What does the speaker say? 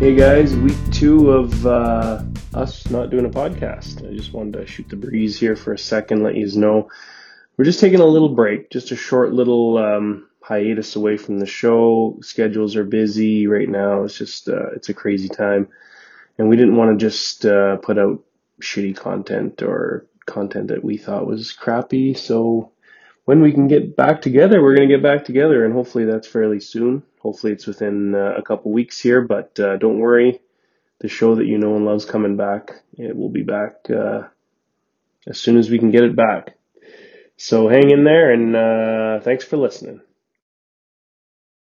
Hey guys, week two of uh, us not doing a podcast. I just wanted to shoot the breeze here for a second, let you know we're just taking a little break, just a short little um, hiatus away from the show. Schedules are busy right now. It's just uh, it's a crazy time, and we didn't want to just uh, put out shitty content or content that we thought was crappy. So when we can get back together, we're going to get back together, and hopefully that's fairly soon. Hopefully it's within uh, a couple weeks here, but uh, don't worry. The show that you know and love's coming back. It will be back uh, as soon as we can get it back. So hang in there, and uh, thanks for listening.